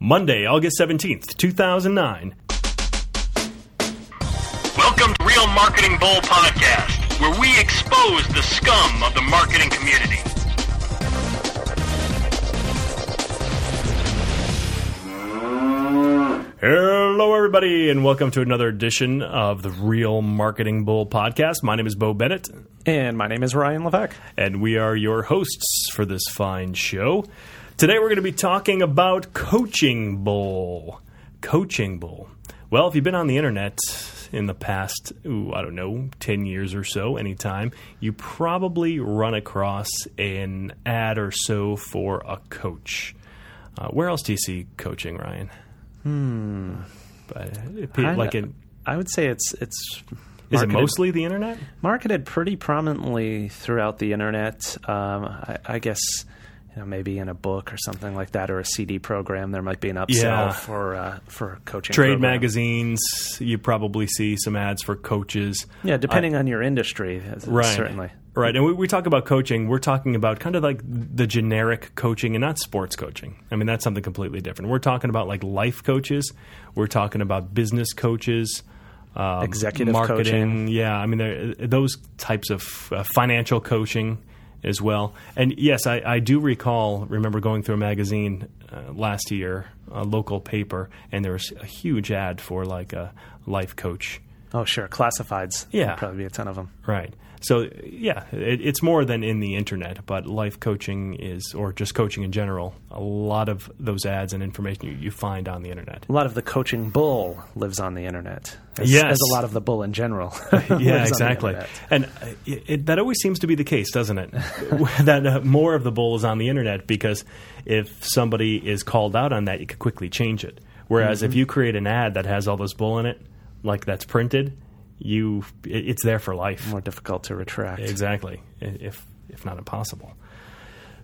Monday, August 17th, 2009. Welcome to Real Marketing Bull Podcast, where we expose the scum of the marketing community. Hello, everybody, and welcome to another edition of the Real Marketing Bull podcast. My name is Bo Bennett, And my name is Ryan Levesque. and we are your hosts for this fine show. Today, we're going to be talking about Coaching Bull. Coaching Bull. Well, if you've been on the internet in the past, ooh, I don't know, 10 years or so, anytime, you probably run across an ad or so for a coach. Uh, where else do you see coaching, Ryan? Hmm. But uh, like in, I would say it's it's is it mostly the internet? marketed pretty prominently throughout the internet. Um, I, I guess you know maybe in a book or something like that, or a CD program. There might be an upsell Yeah. for uh, for coaching Trade program. magazines, you probably see some ads for coaches. Yeah, depending on your industry, uh, Right. certainly. Right. And we, we talk about coaching, we're talking about kind of like the generic coaching and not sports coaching. I mean, that's something completely different. We're talking about like life coaches, we're talking about business coaches. Um, Executive marketing, coaching. yeah. I mean, those types of uh, financial coaching as well. And yes, I, I do recall, remember going through a magazine uh, last year, a local paper, and there was a huge ad for like a life coach. Oh, sure. Classifieds. Yeah. There'd probably be a ton of them. Right. So yeah, it, it's more than in the internet, but life coaching is, or just coaching in general. A lot of those ads and information you, you find on the internet. A lot of the coaching bull lives on the internet. As, Yes. as a lot of the bull in general. Yeah, exactly. And uh, it, it, that always seems to be the case, doesn't it? that uh, more of the bull is on the internet because if somebody is called out on that, you could quickly change it. Whereas if you create an ad that has all this bull in it, like that's printed, you it's there for life. More difficult to retract. Exactly, if if not impossible.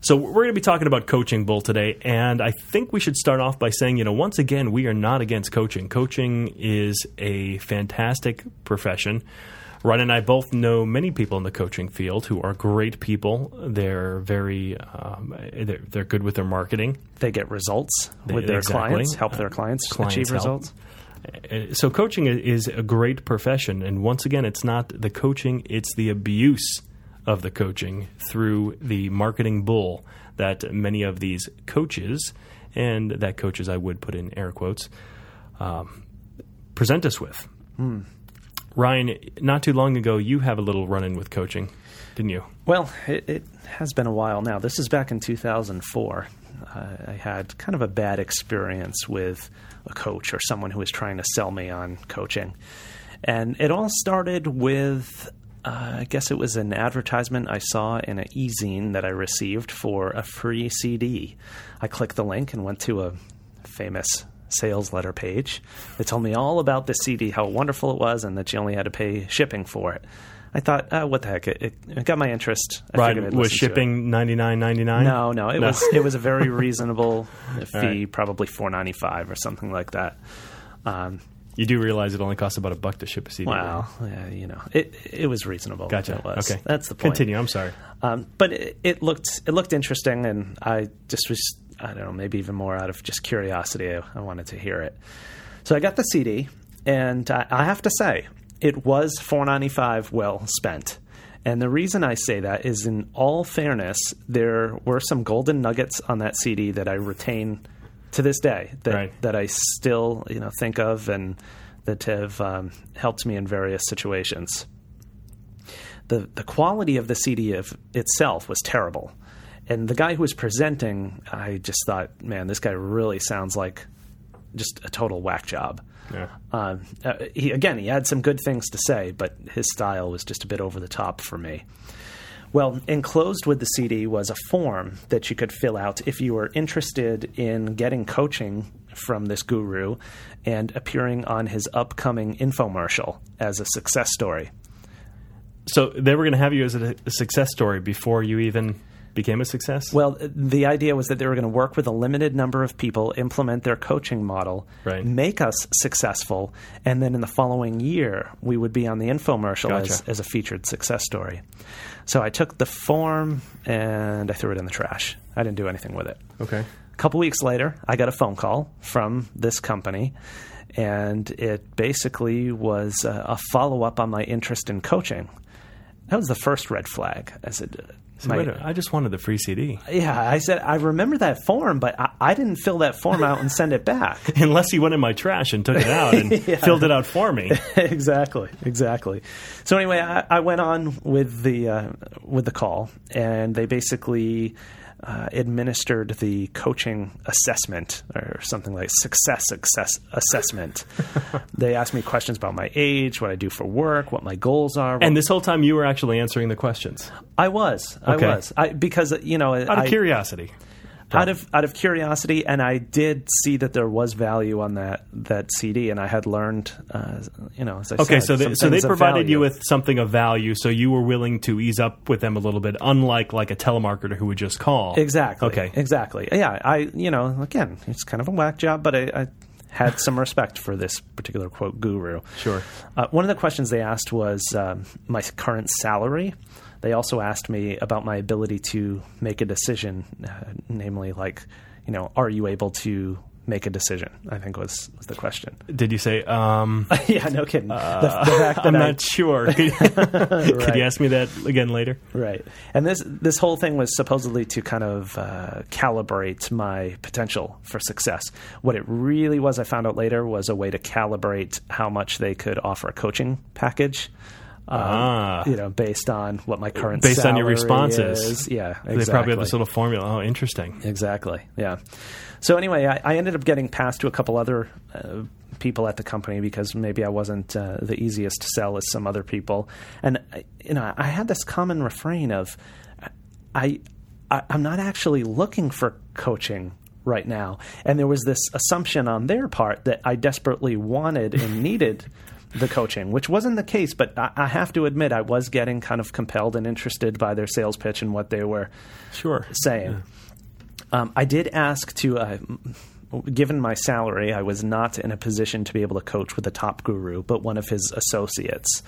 So we're going to be talking about coaching bull today, and I think we should start off by saying, you know, once again, we are not against coaching. Coaching is a fantastic profession. Ryan and I both know many people in the coaching field who are great people. They're very, um, they're, they're good with their marketing. They get results They- with their exactly. clients, help their clients, clients achieve help. results. Uh, So coaching is a great profession, and once again, it's not the coaching; it's the abuse of the coaching through the marketing bull that many of these coaches, and that coaches I would put in air quotes, um, present us with. Ryan, not too long ago, you have a little run-in with coaching, didn't you? Well, it, it has been a while now. This is back in 2004. Uh, I had kind of a bad experience with a coach or someone who was trying to sell me on coaching. And it all started with, uh, I guess it was an advertisement I saw in an e-zine that I received for a free CD. I clicked the link and went to a famous sales letter page. They told me all about the CD, how wonderful it was, and that you only had to pay shipping for it. I thought, oh, what the heck? It, it, it got my interest. I Right, was listen to it. shipping ninety nine ninety nine? No, no, it was it was a very reasonable fee, right. probably four ninety five or something like that. Um, You do realize it only costs about a buck to ship a CD. well, yeah, you know, it it was reasonable. Gotcha. It was. Okay, that's the point. Continue. I'm sorry. Um, but it, it looked it looked interesting, and I just was I don't know maybe even more out of just curiosity. I, I wanted to hear it, so I got the CD, and I, I have to say it was four ninety five well spent. And the reason I say that is, in all fairness, there were some golden nuggets on that CD that I retain to this day that Right. that I still you know think of and that have um, helped me in various situations the the quality of the CD of itself was terrible. And the guy who was presenting, I just thought, man, this guy really sounds like just a total whack job. Yeah. Um, uh, he again, he had some good things to say, but his style was just a bit over the top for me. Well, enclosed with the CD was a form that you could fill out if you were interested in getting coaching from this guru and appearing on his upcoming infomercial as a success story. So they were going to have you as a, a success story before you even became a success. Well, the idea was that they were going to work with a limited number of people, implement their coaching model, Right. make us successful, and then in the following year, we would be on the infomercial as, Gotcha. as a featured success story. So I took the form and I threw it in the trash. I didn't do anything with it. okay. a couple weeks later, I got a phone call from this company, and it basically was a, a follow up on my interest in coaching. That was the first red flag. I said, So my- a I just wanted the free CD. yeah, I said I remember that form, but I, I didn't fill that form out and send it back. Unless he went in my trash and took it out and Yeah. filled it out for me. exactly, exactly. So anyway, I, I went on with the uh, with the call, and they basically uh, administered the coaching assessment or something like success success assessment. they asked me questions about my age, what I do for work, what my goals are. And this whole time you were actually answering the questions I was, Okay. I was, I, because you know, out of I, curiosity. Out of out of curiosity, and I did see that there was value on that that CD, and I had learned, uh, you know, as I Okay, said, so they, so they provided you with something of value, so you were willing to ease up with them a little bit, unlike like a telemarketer who would just call. exactly, Okay. exactly. Yeah, I, you know, again, it's kind of a whack job, but I. I had some respect for this particular quote guru. Sure. Uh, one of the questions they asked was um, my current salary. They also asked me about my ability to make a decision, uh, namely, like, you know, are you able to make a decision? I think was, was the question. Did you say, um, yeah, no kidding. the, the fact that I'm I- not sure. Could, could you ask me that again later? Right, and this this whole thing was supposedly to kind of uh, calibrate my potential for success. What it really was, I found out later, was a way to calibrate how much they could offer a coaching package. Um, Ah. you know, based on what my current Based on your responses. is. Yeah, exactly. They probably have this little formula. Oh, interesting. Exactly. Yeah. So anyway, I, I ended up getting passed to a couple other uh, people at the company because maybe I wasn't uh, the easiest to sell as some other people, and you know I had this common refrain of, I, I I'm not actually looking for coaching right now, and there was this assumption on their part that I desperately wanted and needed. The coaching, which wasn't the case, but I, I have to admit, I was getting kind of compelled and interested by their sales pitch and what they were Sure. saying. Um, I did ask to, uh, given my salary, I was not in a position to be able to coach with a top guru, but one of his associates.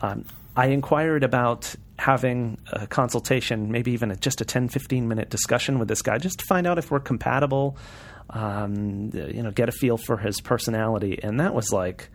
Um, I inquired about having a consultation, maybe even a, just a 10, 15 minute discussion with this guy, just to find out if we're compatible, um, you know, get a feel for his personality. And that was like,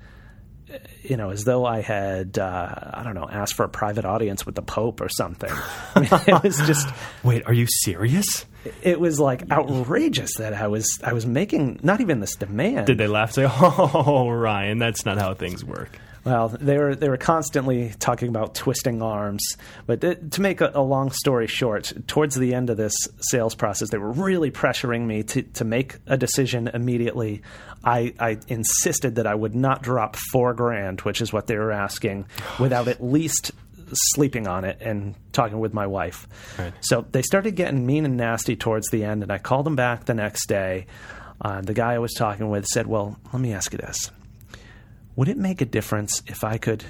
you know, as though I had, uh, I don't know, asked for a private audience with the Pope or something. I mean, it was just, Wait, are you serious? it was like outrageous that I was I was making not even this demand. Did they laugh? Say, "Oh, Ryan, that's not how things work." Well, they were they were constantly talking about twisting arms. But th- to make a, a long story short, towards the end of this sales process, they were really pressuring me to to make a decision immediately. I, I insisted that I would not drop four grand, which is what they were asking, without at least sleeping on it and talking with my wife. Right. So they started getting mean and nasty towards the end, and I called them back the next day. Uh, the guy I was talking with said, "Well, let me ask you this." Would it make a difference if I could,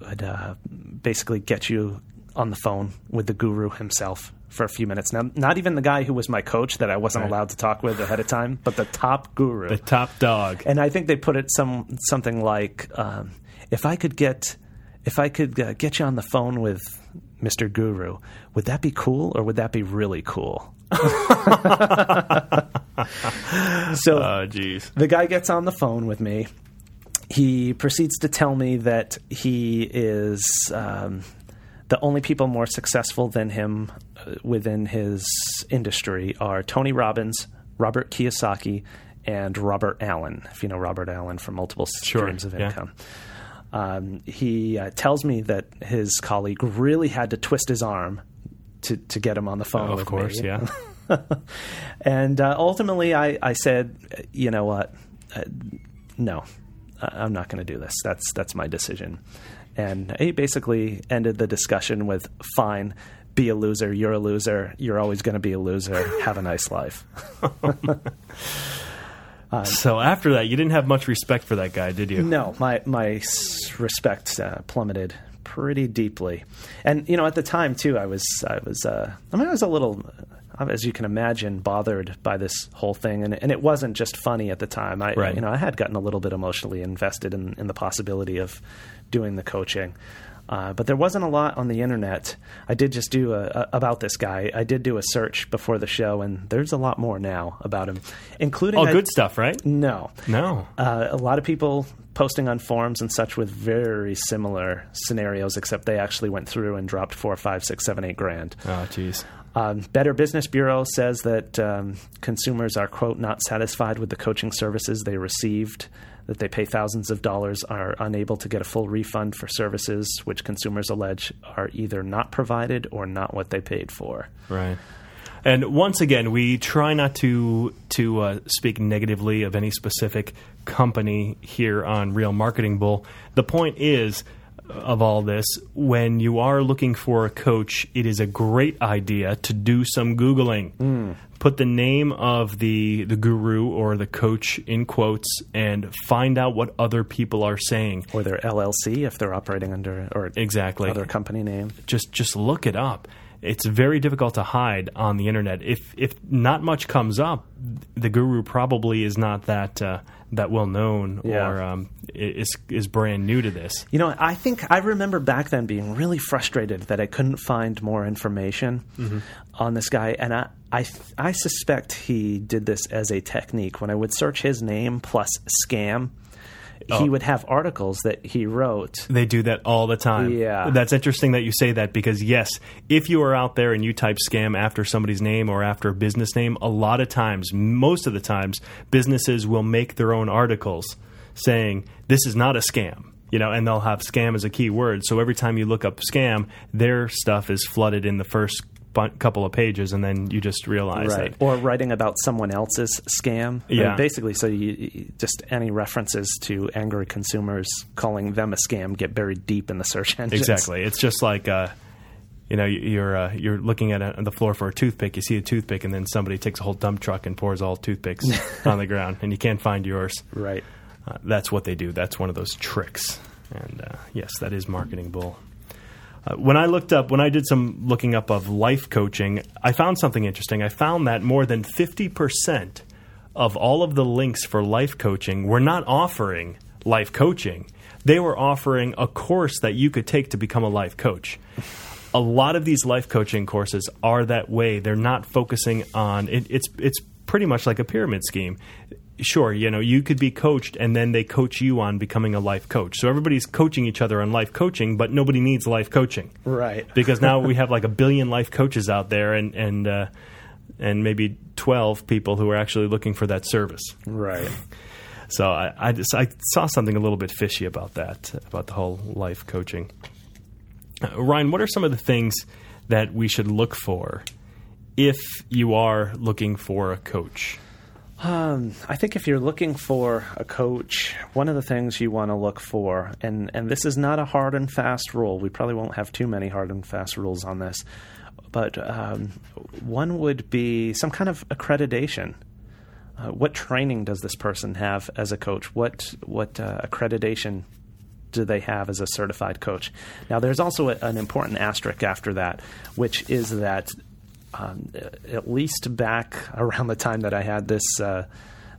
would, uh, basically get you on the phone with the guru himself for a few minutes? Now, not even the guy who was my coach that I wasn't Right. allowed to talk with ahead of time, but the top guru. The top dog. and I think they put it some something like, um, "If I could get, if I could uh, get you on the phone with Mr. Guru, would that be cool or would that be really cool?" so Oh, jeez. the guy gets on the phone with me. He proceeds to tell me that he is um, the only people more successful than him uh, within his industry are Tony Robbins, Robert Kiyosaki, and Robert Allen. If you know Robert Allen from multiple Sure, streams of yeah. income. Um, he uh, tells me that his colleague really had to twist his arm to, to get him on the phone Of with course, me. yeah. And uh, ultimately, I, I said, you know what? Uh, no, I'm not going to do this. That's that's my decision. And he basically ended the discussion with, "Fine, be a loser. You're a loser. You're always going to be a loser. Have a nice life." So after that, you didn't have much respect for that guy, did you? No, my my respect uh, plummeted pretty deeply, and you know at the time too, I was I was uh, I mean I was a little, as you can imagine, bothered by this whole thing, and and it wasn't just funny at the time. I Right. you know I had gotten a little bit emotionally invested in in the possibility of doing the coaching. Uh, but there wasn't a lot on the internet. I did just do a, a, about this guy. I did do a search before the show, and there's a lot more now about him, including Oh, I- good stuff, right? No, No. uh, a lot of people posting on forums and such with very similar scenarios, except they actually went through and dropped four, five, six, seven, eight grand. Oh, jeez. Um, Better Business Bureau says that um, consumers are, quote, not satisfied with the coaching services they received, that they pay thousands of dollars, are unable to get a full refund for services which consumers allege are either not provided or not what they paid for. Right. And once again, we try not to to uh, speak negatively of any specific company here on Real Marketing Bull. The point is of all this, when you are looking for a coach, it is a great idea to do some googling. Put the name of the the guru or the coach in quotes and find out what other people are saying. Or their LLC if they're operating under or Exactly. other company name. just just look it up. It's very difficult to hide on the internet. If if not much comes up, the guru probably is not that uh, that well known Yeah. or um, is is brand new to this. You know, I think I remember back then being really frustrated that I couldn't find more information on this guy, and I, I, I suspect he did this as a technique. When I would search his name plus scam, Oh. he would have articles that he wrote. They do that all the time. Yeah. That's interesting that you say that because, yes, if you are out there and you type scam after somebody's name or after a business name, a lot of times, most of the times, businesses will make their own articles saying, this is not a scam. You know, and they'll have scam as a key word. So every time you look up scam, their stuff is flooded in the first bu- couple of pages, and then you just realize Right. that. Or writing about someone else's scam. I mean, Yeah. basically, so you, just any references to angry consumers calling them a scam get buried deep in the search engines. Exactly. It's just like uh, you know you- you're uh, you're looking at a, the floor for a toothpick. You see a toothpick, and then somebody takes a whole dump truck and pours all toothpicks on the ground, and you can't find yours. Right. Uh, that's what they do. That's one of those tricks. And uh, yes, that is marketing bull. Uh, when I looked up, when I did some looking up of life coaching, I found something interesting. I found that more than 50% of all of the links for life coaching were not offering life coaching. They were offering a course that you could take to become a life coach. A lot of these life coaching courses are that way. They're not focusing on it, it's it's pretty much like a pyramid scheme. Sure, you know, you could be coached and then they coach you on becoming a life coach. So everybody's coaching each other on life coaching, but nobody needs life coaching Right. because now we have like a billion life coaches out there and and uh, and maybe 12 people who are actually looking for that service. Right. So I, I just I saw something a little bit fishy about that about the whole life coaching. Uh, Ryan, what are some of the things that we should look for if you are looking for a coach? Um, I think if you're looking for a coach, one of the things you want to look for, and, and this is not a hard and fast rule, we probably won't have too many hard and fast rules on this, but um, one would be some kind of accreditation. Uh, what training does this person have as a coach? What what uh, accreditation do they have as a certified coach? Now, there's also a, an important asterisk after that, which is that um, at least back around the time that I had this uh,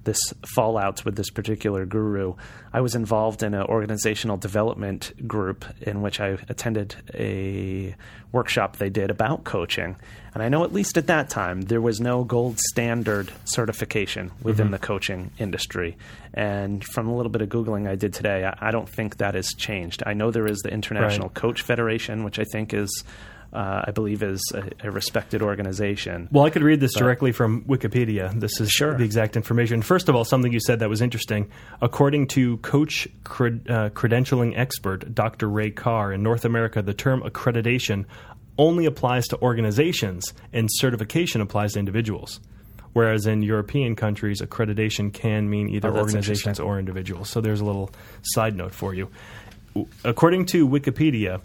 this fallouts with this particular guru, I was involved in an organizational development group in which I attended a workshop they did about coaching. And I know at least at that time there was no gold standard certification within the coaching industry. And from a little bit of googling I did today, I, I don't think that has changed. I know there is the International Right. Coach Federation, which I think is. Uh, I believe is a, a respected organization. Well, I could read this directly from Wikipedia. This is Sure. the exact information. First of all, something you said that was interesting. According to coach cred, uh, credentialing expert Dr. Rey Carr, in North America, the term accreditation only applies to organizations and certification applies to individuals. Whereas in European countries, accreditation can mean either Oh, organizations or individuals. So there's a little side note for you. According to Wikipedia,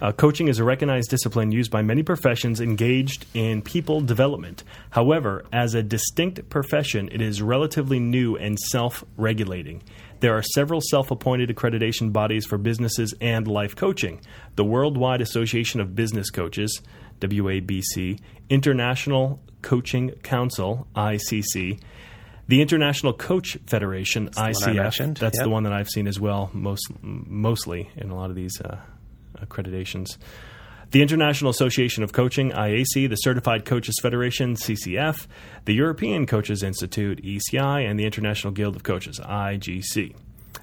uh, coaching is a recognized discipline used by many professions engaged in people development. However, as a distinct profession, it is relatively new and self regulating. There are several self appointed accreditation bodies for businesses and life coaching the Worldwide Association of Business Coaches, WABC, International Coaching Council, ICC, the International Coach Federation, I ICF. That's yep. the one that I've seen as well, most mostly in a lot of these uh, accreditations. The International Association of Coaching, IAC, the Certified Coaches Federation, CCF, the European Coaches Institute, ECI, and the International Guild of Coaches, IGC.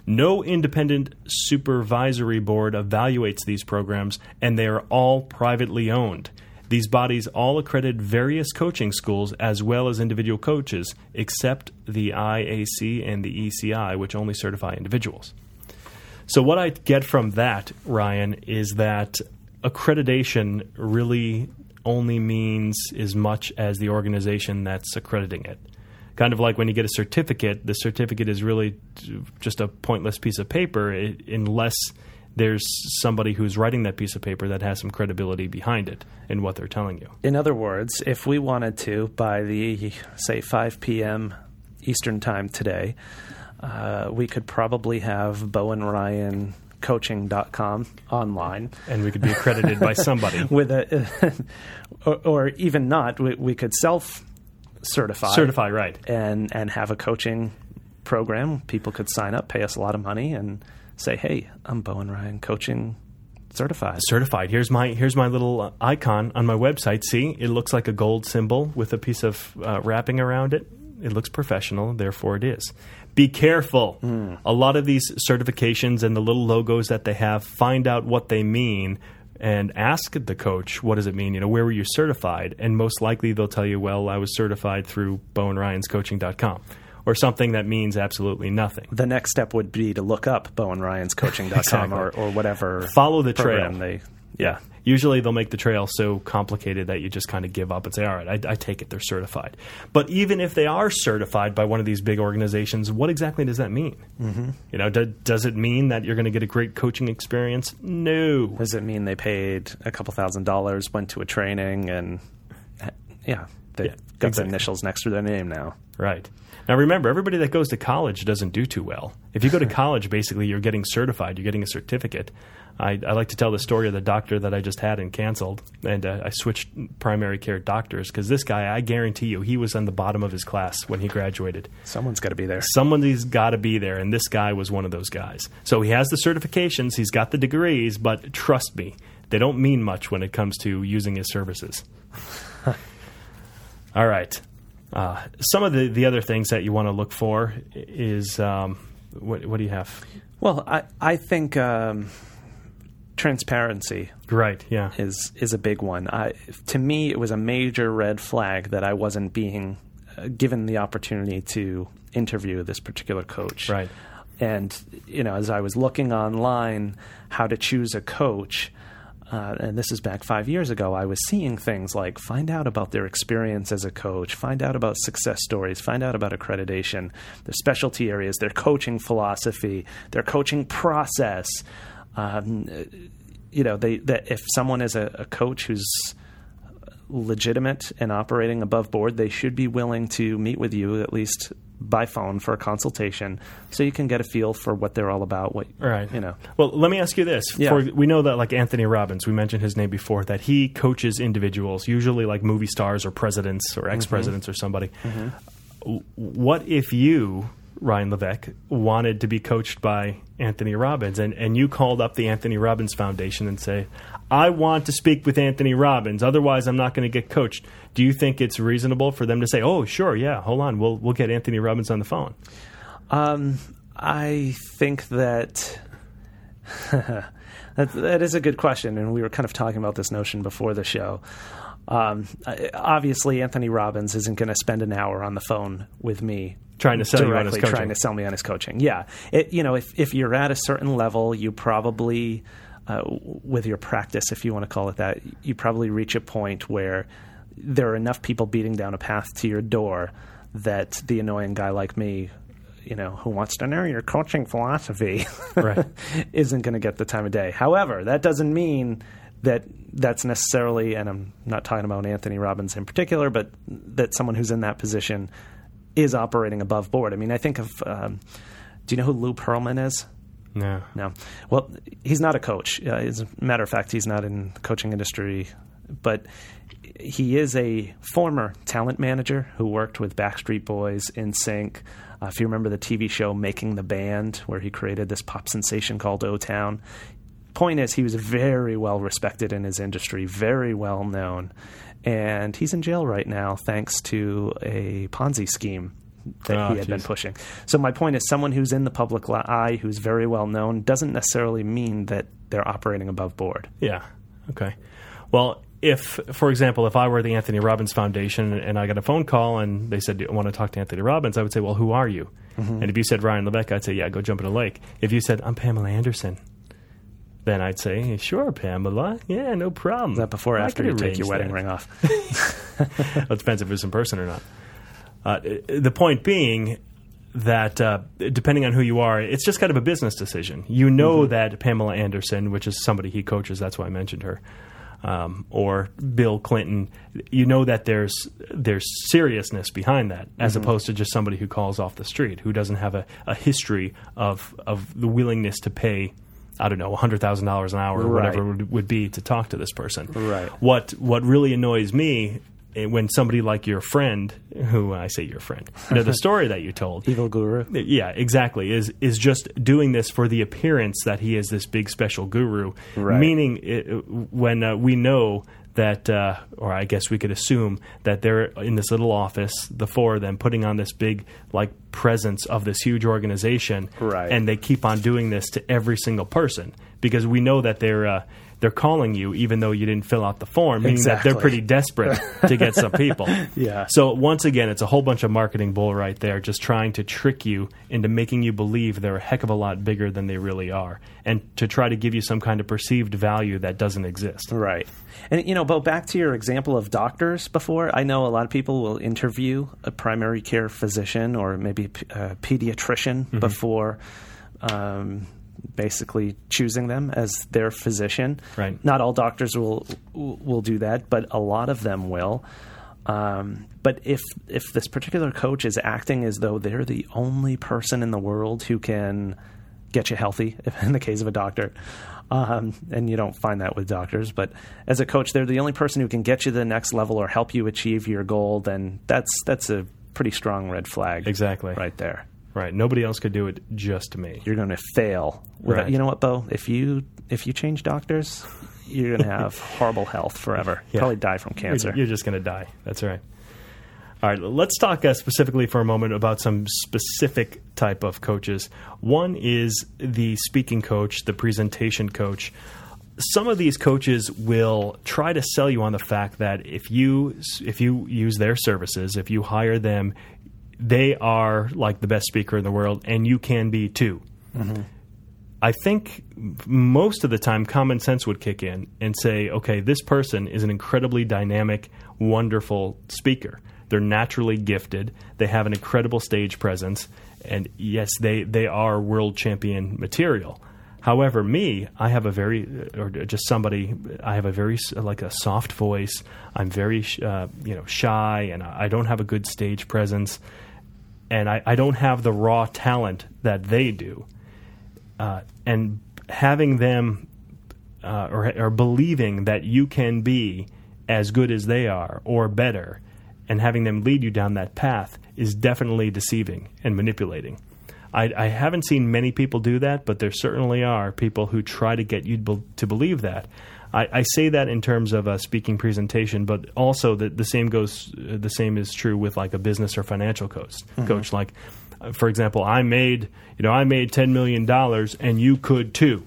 No independent supervisory board evaluates these programs, and they are all privately owned. These bodies all accredit various coaching schools as well as individual coaches, except the IAC and the ECI, which only certify individuals. So, what I get from that, Ryan, is that accreditation really only means as much as the organization that's accrediting it. Kind of like when you get a certificate, the certificate is really just a pointless piece of paper eh, unless there's somebody who's writing that piece of paper that has some credibility behind it in what they're telling you. In other words, if we wanted to, by the, say, 5 p.m. Eastern Time today, uh, we could probably have Bo and Ryan coaching.com online and we could be accredited by somebody with a or, or, even not we, we could self certify certify right and and have a coaching program people could sign up pay us a lot of money and say, "Hey, I'm Bo and Ryan coaching certified." Certified. Here's my here's my little uh, icon on my website. See, it looks like a gold symbol with a piece of uh, wrapping around it. It looks professional, therefore it is. Be careful. Mm. A lot of these certifications and the little logos that they have, find out what they mean and ask the coach, what does it mean? You know, where were you certified? And most likely they'll tell you, well, I was certified through bowenryanscoaching.com or something that means absolutely nothing. The next step would be to look up bowenryanscoaching.com exactly. or, or whatever. Follow the trail. They, yeah. Usually they'll make the trail so complicated that you just kind of give up and say, all right, I, I, take it they're certified. But even if they are certified by one of these big organizations, what exactly does that mean? Mm-hmm. You know, do, does it mean that you're going to get a great coaching experience? No. Does it mean they paid a couple thousand dollars, went to a training, and yeah, they yeah, got exactly. the initials next to their name now? Right. Now, remember, everybody that goes to college doesn't do too well. If you go to college, basically, you're getting certified, you're getting a certificate. I, I like to tell the story of the doctor that I just had and canceled, and uh, I switched primary care doctors because this guy, I guarantee you, he was on the bottom of his class when he graduated. Someone's got to be there. Somebody's got to be there, and this guy was one of those guys. So he has the certifications, he's got the degrees, but trust me, they don't mean much when it comes to using his services. All right. Uh, some of the, the other things that you want to look for is um, what, what, do you have? Well, I I think um, transparency, right? Yeah, is is a big one. I, to me, it was a major red flag that I wasn't being uh, given the opportunity to interview this particular coach, right? And you know, as I was looking online how to choose a coach, uh, and this is back five years ago, I was seeing things like find out about their experience as a coach, find out about success stories, find out about accreditation, their specialty areas, their coaching philosophy, their coaching process. Um, you know, they, that if someone is a, a coach who's legitimate and operating above board, they should be willing to meet with you at least by phone for a consultation, so you can get a feel for what they're all about. What right, you know. Well, let me ask you this: yeah. For, we know that like Anthony Robbins, we mentioned his name before, that he coaches individuals, usually like movie stars or presidents or ex presidents mm-hmm. or somebody. Mm-hmm. What if you Ryan Levesque wanted to be coached by Anthony Robbins, and, and you called up the Anthony Robbins Foundation and say, I want to speak with Anthony Robbins, otherwise I'm not going to get coached. Do you think it's reasonable for them to say, "Oh, sure, yeah, hold on, we'll we'll get Anthony Robbins on the phone"? Um, I think that, that that is a good question, and we were kind of talking about this notion before the show. Um, obviously, Anthony Robbins isn't going to spend an hour on the phone with me trying to sell directly you on his coaching. trying to sell me on his coaching. Yeah, it, you know, if if you're at a certain level, you probably uh, with your practice, if you want to call it that, you probably reach a point where there are enough people beating down a path to your door that the annoying guy like me you know, who wants to know your coaching philosophy right. isn't going to get the time of day. However, that doesn't mean that that's necessarily, and I'm not talking about Anthony Robbins in particular, but that someone who's in that position is operating above board. I mean, I think of, um, do you know who Lou Pearlman is? No. No. Well, he's not a coach. Uh, as a matter of fact, he's not in the coaching industry, but he is a former talent manager who worked with Backstreet Boys, NSYNC. Uh, if you remember the TV show Making the Band, where he created this pop sensation called O Town, point is, he was very well respected in his industry, very well known, and he's in jail right now thanks to a Ponzi scheme that Oh, he had been pushing. So my point is, someone who's in the public eye, who's very well known, doesn't necessarily mean that they're operating above board. Yeah. Okay. Well, if, for example, if I were the Anthony Robbins Foundation and I got a phone call and they said, "Do you want to talk to Anthony Robbins?" I would say, "Well, who are you?" Mm-hmm. And if you said Ryan Levesque, I'd say, "Yeah, go jump in a lake." If you said, "I'm Pamela Anderson," then I'd say, "Sure, Pamela. Yeah, no problem." Is that before or after you take your wedding that." ring off? Well, it depends if it's in person or not. Uh, the point being that uh, depending on who you are, it's just kind of a business decision. You know that Pamela Anderson, which is somebody he coaches, that's why I mentioned her, um, or Bill Clinton, you know that there's there's seriousness behind that, as opposed to just somebody who calls off the street who doesn't have a, a history of of the willingness to pay. I don't know, hundred thousand dollars an hour, or Right. whatever it would, would be to talk to this person. Right. What what really annoys me eh, when somebody like your friend, who I say your friend, you know the story that you told, Evil guru. yeah, exactly. Is is just doing this for the appearance that he is this big special guru. Right. Meaning, it, when uh, we know that, uh, or I guess we could assume that they're in this little office, the four of them, putting on this big like presence of this huge organization, Right. And they keep on doing this to every single person because we know that they're. Uh, they're calling you even though you didn't fill out the form, meaning that they're pretty desperate to get some people. Yeah. So once again, it's a whole bunch of marketing bull right there, just trying to trick you into making you believe they're a heck of a lot bigger than they really are, and to try to give you some kind of perceived value that doesn't exist. Right. And, you know, Bo, back to your example of doctors before, I know a lot of people will interview a primary care physician or maybe a p- a pediatrician Mm-hmm. before um, basically choosing them as their physician. Right. Not all doctors will will do that, but a lot of them will. Um, but if if this particular coach is acting as though they're the only person in the world who can get you healthy, if in the case of a doctor, um, and you don't find that with doctors, but as a coach, they're the only person who can get you to the next level or help you achieve your goal. Then that's that's a pretty strong red flag, Exactly. right there. Right. Nobody else could do it, just me. You're going to fail. Without, Right. You know what, Bo? If you if you change doctors, you're going to have horrible health forever. Yeah. Probably die from cancer. You're, you're just going to die. That's right. All right, let's talk uh, specifically for a moment about some specific type of coaches. One is the speaking coach, the presentation coach. Some of these coaches will try to sell you on the fact that if you if you use their services, if you hire them, they are like the best speaker in the world, and you can be too. I think most of the time common sense would kick in and say, okay, this person is an incredibly dynamic, wonderful speaker. They're naturally gifted. They have an incredible stage presence. And yes, they, they are world champion material. However, me, I have a very, or just somebody, I have a very, like a soft voice. I'm very, uh, you know, shy and I don't have a good stage presence. And I, I don't have the raw talent that they do uh, and having them uh, or, or believing that you can be as good as they are or better and having them lead you down that path is definitely deceiving and manipulating. I, I haven't seen many people do that, but there certainly are people who try to get you to to believe that. I, I say that in terms of a speaking presentation, but also the, the same goes. Uh, the same is true with like a business or financial coach. Coach, like uh, for example, I made you know I made ten million dollars, and you could too.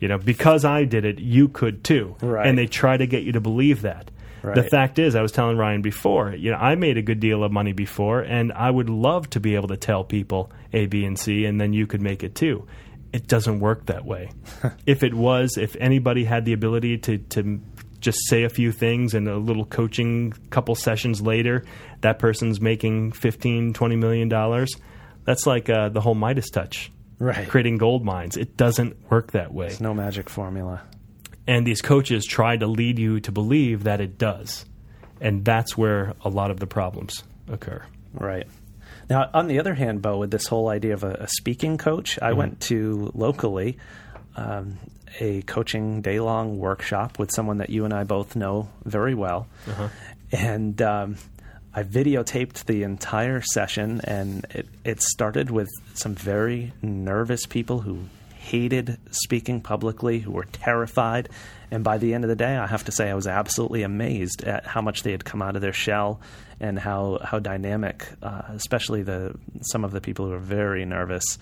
You know, because I did it, you could too. Right. And they try to get you to believe that. The fact is, I was telling Ryan before, you know, I made a good deal of money before, and I would love to be able to tell people A, B, and C, and then you could make it too. It doesn't work that way. if it was, if anybody had the ability to, to just say a few things and a little coaching couple sessions later, that person's making 15, 20 million dollars. That's like uh, the whole Midas touch. Right. Creating gold mines. It doesn't work that way. no magic formula. And these coaches try to lead you to believe that it does. And that's where a lot of the problems occur. Right. Now, on the other hand, Bo, with this whole idea of a, a speaking coach, I went to locally um, a coaching day long workshop with someone that you and I both know very well. And um, I videotaped the entire session, and it, it started with some very nervous people who hated speaking publicly, who were terrified. And by the end of the day, I have to say I was absolutely amazed at how much they had come out of their shell and how how dynamic, uh, especially the some of the people who were very nervous,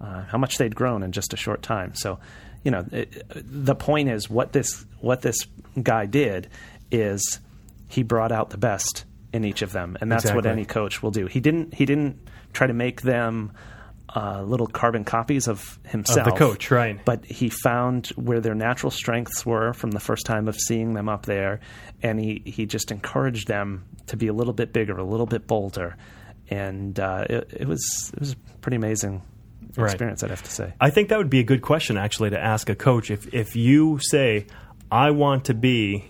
uh, how much they'd grown in just a short time. So, you know, it, the point is what this what this guy did is he brought out the best in each of them, and that's what any coach will do. He didn't he didn't try to make them uh, little carbon copies of himself, The coach, right. But he found where their natural strengths were from the first time of seeing them up there, and he he just encouraged them to be a little bit bigger, a little bit bolder, and uh, it, it was it was a pretty amazing Right. experience. I'd have to say. I think that would be a good question actually to ask a coach. If if you say, "I want to be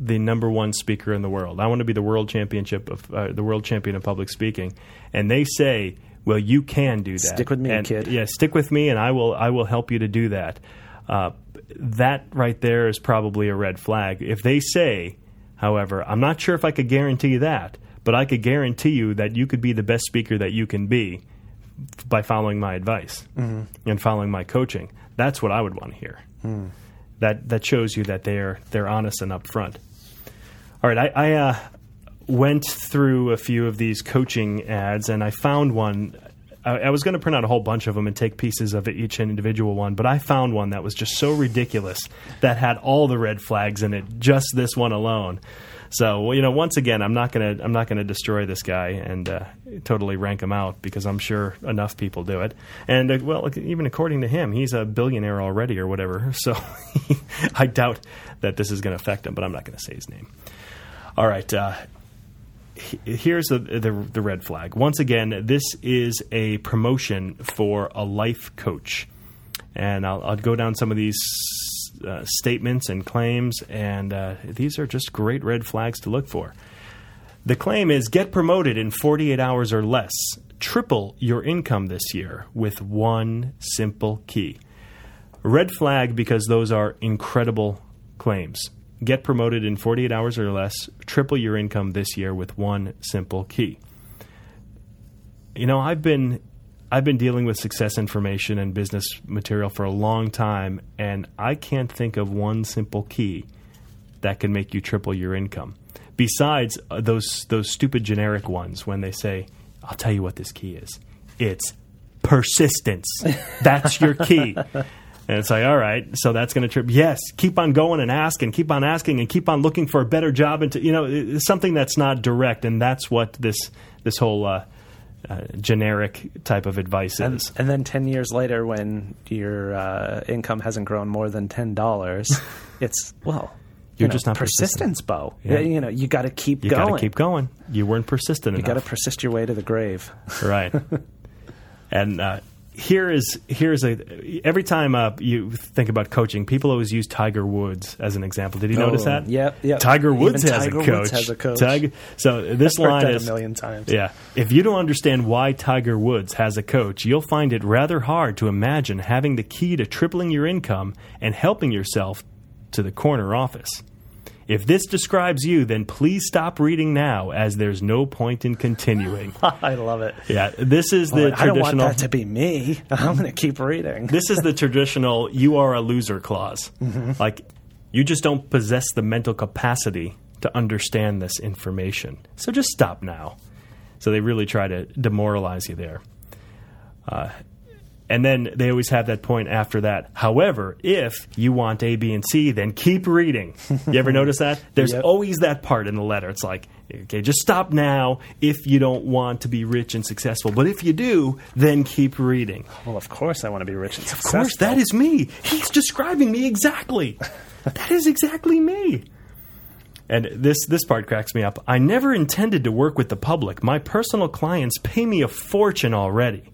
the number one speaker in the world. I want to be the world championship of uh, the world champion of public speaking," and they say, "Well, you can do that. Stick with me, and, kid." Yeah, stick with me, and I will I will help you to do that." Uh, that right there is probably a red flag. If they say, however, I'm not sure if I could guarantee that, but I could guarantee you that you could be the best speaker that you can be by following my advice and following my coaching. That's what I would want to hear. That that shows you that they're they're honest and upfront. All right, I, I uh, went through a few of these coaching ads and I found one. I, was going to print out a whole bunch of them and take pieces of each individual one, but I found one that was just so ridiculous that had all the red flags in it. Just this one alone. So you know, once again, I'm not gonna I'm not gonna destroy this guy and uh, totally rank him out because I'm sure enough people do it. And uh, well, even according to him, he's a billionaire already or whatever. So I doubt that this is going to affect him. But I'm not going to say his name. All right. Uh, here's the, the the red flag. Once again, this is a promotion for a life coach, and I'll, I'll go down some of these uh, statements and claims, and uh, these are just great red flags to look for. The claim is get promoted in 48 hours or less. Triple your income this year with one simple key. Red flag because those are incredible claims. Get promoted in 48 hours or less, triple your income this year with one simple key. You know, I've been I've been dealing with success information and business material for a long time and I can't think of one simple key that can make you triple your income. Besides uh, those those stupid generic ones when they say, "I'll tell you what this key is. It's persistence. That's your key." And it's like, all right, so that's going to trip. Yes, keep on going and ask, and keep on asking, and keep on looking for a better job. Into you know, something that's not direct, and that's what this this whole uh, uh, generic type of advice And, is. and then 10 years later, when your uh, income hasn't grown more than $10, it's, well, you You're know, just not persistence, Bo. Yeah. You know, you got to keep You going. You got to keep going. You weren't persistent enough. You got to persist your way to the grave. right. and uh, here is here's a every time uh, you think about coaching, people always use Tiger Woods as an example. Did you notice Oh, that? yep, yep. Tiger Even Woods has Tiger a coach. Woods has a coach. Tiger, so this line is a million times. Yeah. If you don't understand why Tiger Woods has a coach, you'll find it rather hard to imagine having the key to tripling your income and helping yourself to the corner office. If this describes you, then please stop reading now, as there's no point in continuing. I love it. yeah, this is the traditional. I don't want that to be me. I'm going to keep reading. this is the traditional "you are a loser" clause. Like you just don't possess the mental capacity to understand this information. So just stop now. So they really try to demoralize you there. Uh, and then they always have that point after that. However, if you want A, B, and C, then keep reading. You ever notice that? There's Yep. always that part in the letter. It's like, okay, just stop now if you don't want to be rich and successful. But if you do, then keep reading. Well, of course I want to be rich and successful. Of course, that is me. He's describing me exactly. that is exactly me. And this this part cracks me up. I never intended to work with the public. My personal clients pay me a fortune already.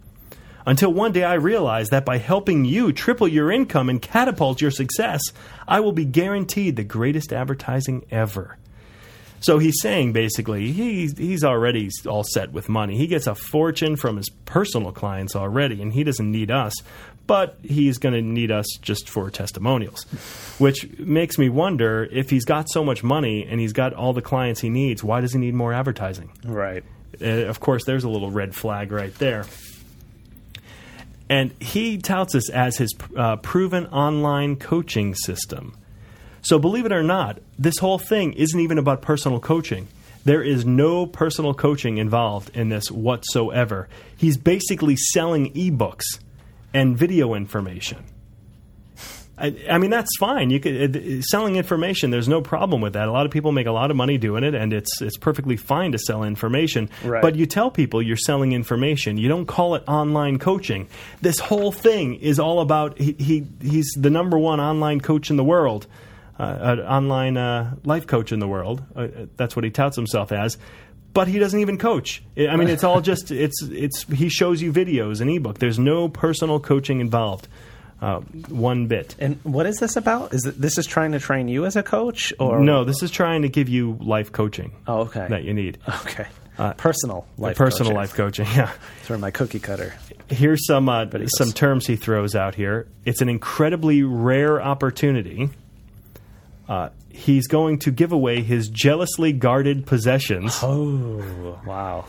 Until one day I realize that by helping you triple your income and catapult your success, I will be guaranteed the greatest advertising ever. So he's saying basically he's he's already all set with money. He gets a fortune from his personal clients already, and he doesn't need us. But he's going to need us just for testimonials, which makes me wonder if he's got so much money and he's got all the clients he needs. Why does he need more advertising? Right. Uh, of course, there's a little red flag right there. And he touts this as his uh, proven online coaching system. So, believe it or not, this whole thing isn't even about personal coaching. There is no personal coaching involved in this whatsoever. He's basically selling ebooks and video information. I, I mean, that's fine. You could uh, selling information. There's no problem with that. A lot of people make a lot of money doing it, and it's it's perfectly fine to sell information. Right. But you tell people you're selling information. You don't call it online coaching. This whole thing is all about he, he he's the number one online coach in the world, uh, an online uh, life coach in the world. Uh, that's what he touts himself as. But he doesn't even coach. I mean, it's all just it's it's he shows you videos and ebook. There's no personal coaching involved, uh, one bit. And what is this about? Is it, this is trying to train you as a coach, or No, this is trying to give you life coaching Oh, okay. that you need. Okay. personal life. Personal coaching. life coaching, yeah. Through my cookie cutter. Here's some uh, some does. terms he throws out here. It's an incredibly rare opportunity. Uh, he's going to give away his jealously guarded possessions, Oh, wow.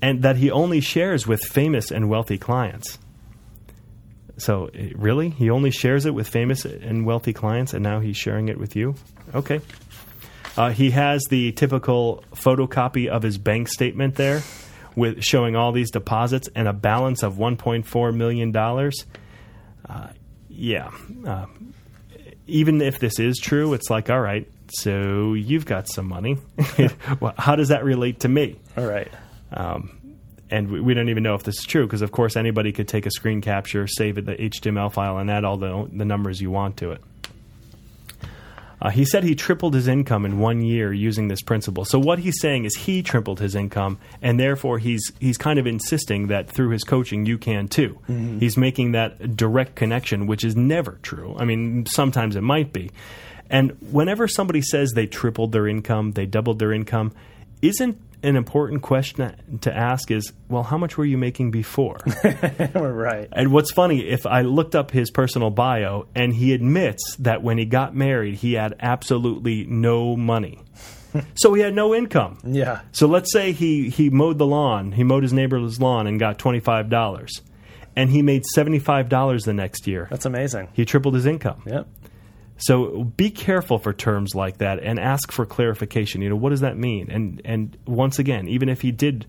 and that he only shares with famous and wealthy clients. So, eh, really, he only shares it with famous and wealthy clients, and now he's sharing it with you? Okay. Uh, he has the typical photocopy of his bank statement there, with showing all these deposits and a balance of 1.4 million dollars. Uh, yeah, uh, even if this is true, it's like, all right, so you've got some money. well, how does that relate to me? All right. And we, we don't even know if this is true because, of course, anybody could take a screen capture, save it the HTML file, and add all the the numbers you want to it. Uh, he said he tripled his income in one year using this principle. So what he's saying is he tripled his income, and therefore he's he's kind of insisting that through his coaching you can too. He's making that direct connection, which is never true. I mean, sometimes it might be. And whenever somebody says they tripled their income, they doubled their income, isn't an important question to ask is, well, how much were you making before? right. And what's funny, if I looked up his personal bio, and he admits that when he got married, he had absolutely no money. so he had no income. Yeah. So let's say he, he mowed the lawn, he mowed his neighbor's lawn and got $25. And he made $75 the next year. That's amazing. He tripled his income. Yep. So be careful for terms like that and ask for clarification. You know, what does that mean? And and once again, even if he did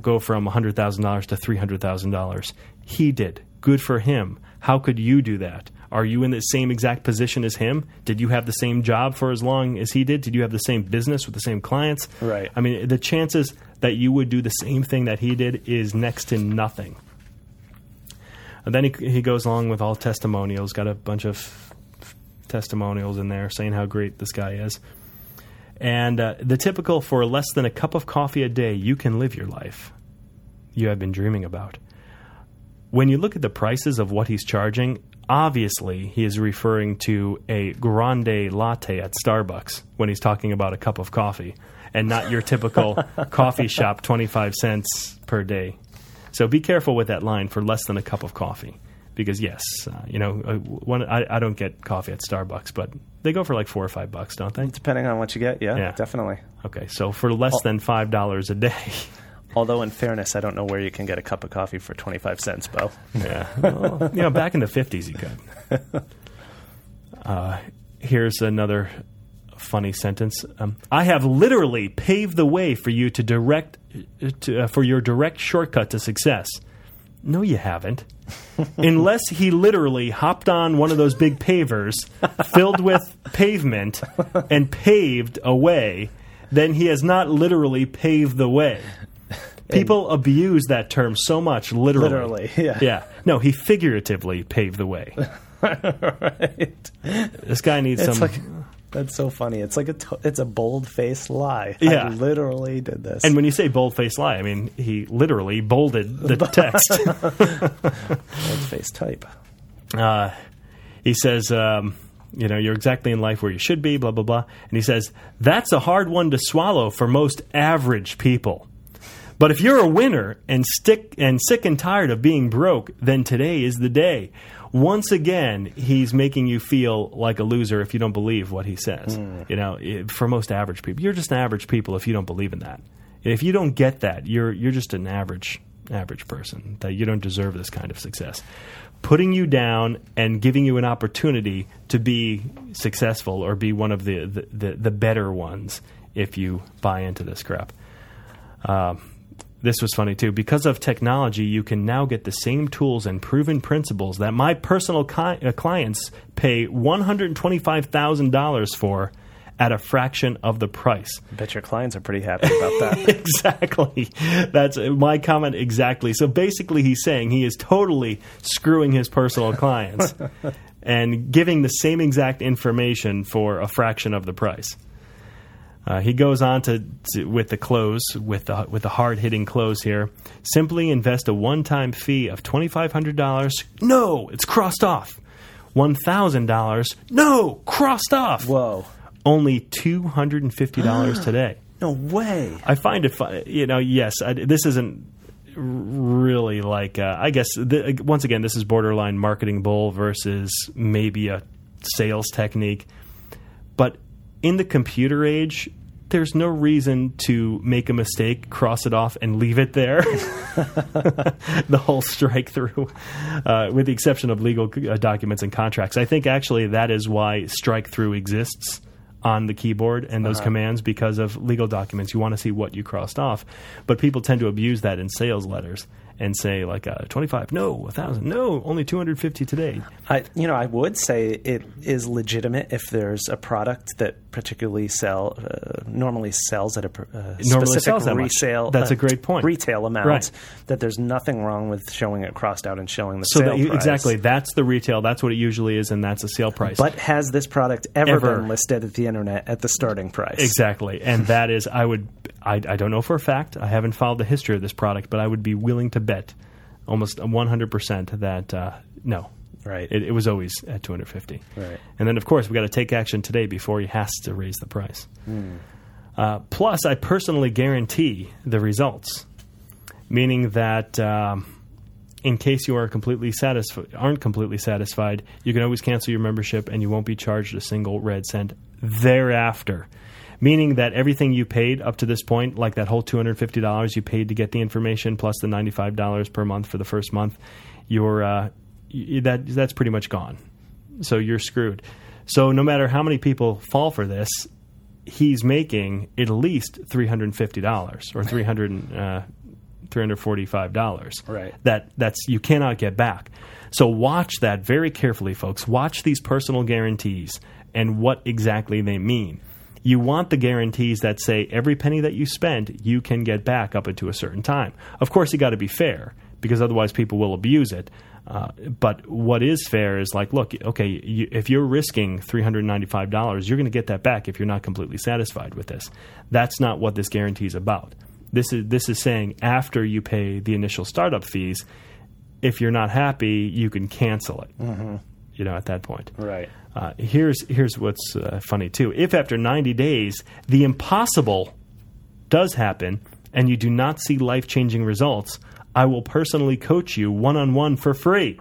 go from $100,000 to $300,000, he did. Good for him. How could you do that? Are you in the same exact position as him? Did you have the same job for as long as he did? Did you have the same business with the same clients? Right. I mean, the chances that you would do the same thing that he did is next to nothing. And then he, he goes along with all testimonials, got a bunch of testimonials in there saying how great this guy is. And uh, the typical for less than a cup of coffee a day, you can live your life you have been dreaming about. When you look at the prices of what he's charging, obviously he is referring to a grande latte at Starbucks when he's talking about a cup of coffee and not your typical coffee shop 25 cents per day. So be careful with that line for less than a cup of coffee. Because yes, uh, you know, uh, one, I, I don't get coffee at Starbucks, but they go for like four or five bucks, don't they? Depending on what you get, yeah, Yeah. definitely. Okay, so for less than five dollars a day, Although, in fairness, I don't know where you can get a cup of coffee for 25 cents, Bo. yeah, well, you know, back in the fifties, you could. Uh, here's another funny sentence. Um, I have literally paved the way for you to direct to, uh, for your direct shortcut to success. No, you haven't. Unless he literally hopped on one of those big pavers filled with pavement and paved a way, then he has not literally paved the way. People abuse that term so much, literally. Literally, yeah. Yeah. No, he figuratively paved the way. right. This guy needs It's some. like that's so funny. It's like a it's a bold faced lie. Yeah. I literally did this. and when you say bold faced lie, I mean he literally bolded the text. bold faced type. uh, he says, um, you know, you're exactly in life where you should be, blah, blah, blah. And he says, that's a hard one to swallow for most average people. But if you're a winner and stick and sick and tired of being broke, then today is the day. Once again, he's making you feel like a loser if you don't believe what he says. You know, i- for most average people, you're just an average people if you don't believe in that. If you don't get that, you're you're just an average average person, that you don't deserve this kind of success. Putting you down and giving you an opportunity to be successful or be one of the, the, the, the better ones if you buy into this crap. Uh, this was funny too. Because of technology, you can now get the same tools and proven principles that my personal ki- uh, clients pay $125,000 for at a fraction of the price. I bet your clients are pretty happy about that. exactly. That's my comment exactly. So basically, he's saying he is totally screwing his personal clients and giving the same exact information for a fraction of the price. Uh, he goes on to, to, with the close with the with the hard hitting close here. Simply invest a one time fee of twenty five hundred dollars. No, it's crossed off. One thousand dollars. No, crossed off. Whoa. Only two hundred and fifty dollars today. No way. I find it fun. You know, yes, I, this isn't really like. Uh, I guess th- once again, this is borderline marketing bull versus maybe a sales technique, but in the computer age, there's no reason to make a mistake, cross it off, and leave it there. the whole strike through, uh, with the exception of legal uh, documents and contracts. I think actually that is why strike through exists on the keyboard and those uh-huh. commands because of legal documents. You want to see what you crossed off. But people tend to abuse that in sales letters and say like uh, 25 no 1000 no only 250 today I, you know i would say it is legitimate if there's a product that particularly sell uh, normally sells at a uh, specific that resale much. that's a great point retail amount right. that there's nothing wrong with showing it crossed out and showing the so sale that, price. exactly that's the retail that's what it usually is and that's a sale price but has this product ever, ever. been listed at the internet at the starting price exactly and that is i would I, I don't know for a fact i haven't followed the history of this product but i would be willing to bet almost 100% that uh, no. Right. It, it, was always at 250. Right. And then, of course, we've got to take action today before he has to raise the price. Mm. Uh, plus, I personally guarantee the results, meaning that um, in case you are completely satisfied, aren't completely satisfied, you can always cancel your membership and you won't be charged a single red cent thereafter meaning that everything you paid up to this point, like that whole $250 you paid to get the information plus the $95 per month for the first month, you're, uh, that, that's pretty much gone. So you're screwed. So no matter how many people fall for this, he's making at least $350 or 300 uh, $345. Right. That that's you cannot get back. So watch that very carefully folks. Watch these personal guarantees and what exactly they mean you want the guarantees that say every penny that you spend, you can get back up into a certain time. Of course, you got to be fair because otherwise people will abuse it. Uh, but what is fair is like, look, okay, you, if you're risking $395, you're going to get that back if you're not completely satisfied with this. That's not what this guarantee is about. This is this is saying after you pay the initial startup fees, if you're not happy, you can cancel it. Mm-hmm. You know, at that point, right? Uh, here's here's what's uh, funny too. If after 90 days the impossible does happen and you do not see life changing results, I will personally coach you one on one for free.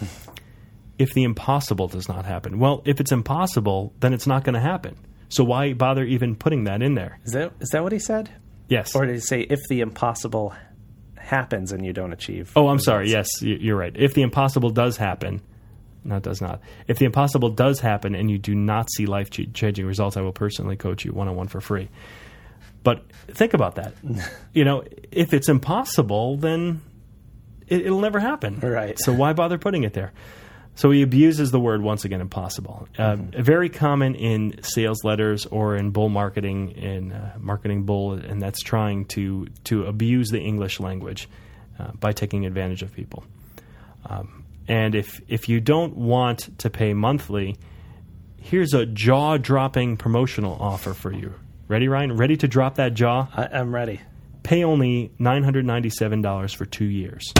if the impossible does not happen, well, if it's impossible, then it's not going to happen. So why bother even putting that in there? Is that is that what he said? Yes. Or did he say if the impossible happens and you don't achieve? Oh, I'm results? sorry. Yes, you're right. If the impossible does happen no, it does not. If the impossible does happen and you do not see life changing results, I will personally coach you one on one for free. But think about that. you know, if it's impossible, then it, will never happen. Right. So why bother putting it there? So he abuses the word once again, impossible. Uh, mm-hmm. Very common in sales letters or in bull marketing, in uh, marketing bull, and that's trying to to abuse the English language uh, by taking advantage of people. Um, and if if you don't want to pay monthly, here's a jaw dropping promotional offer for you. Ready, Ryan? Ready to drop that jaw? I, am ready. Pay only nine hundred ninety seven dollars for two years.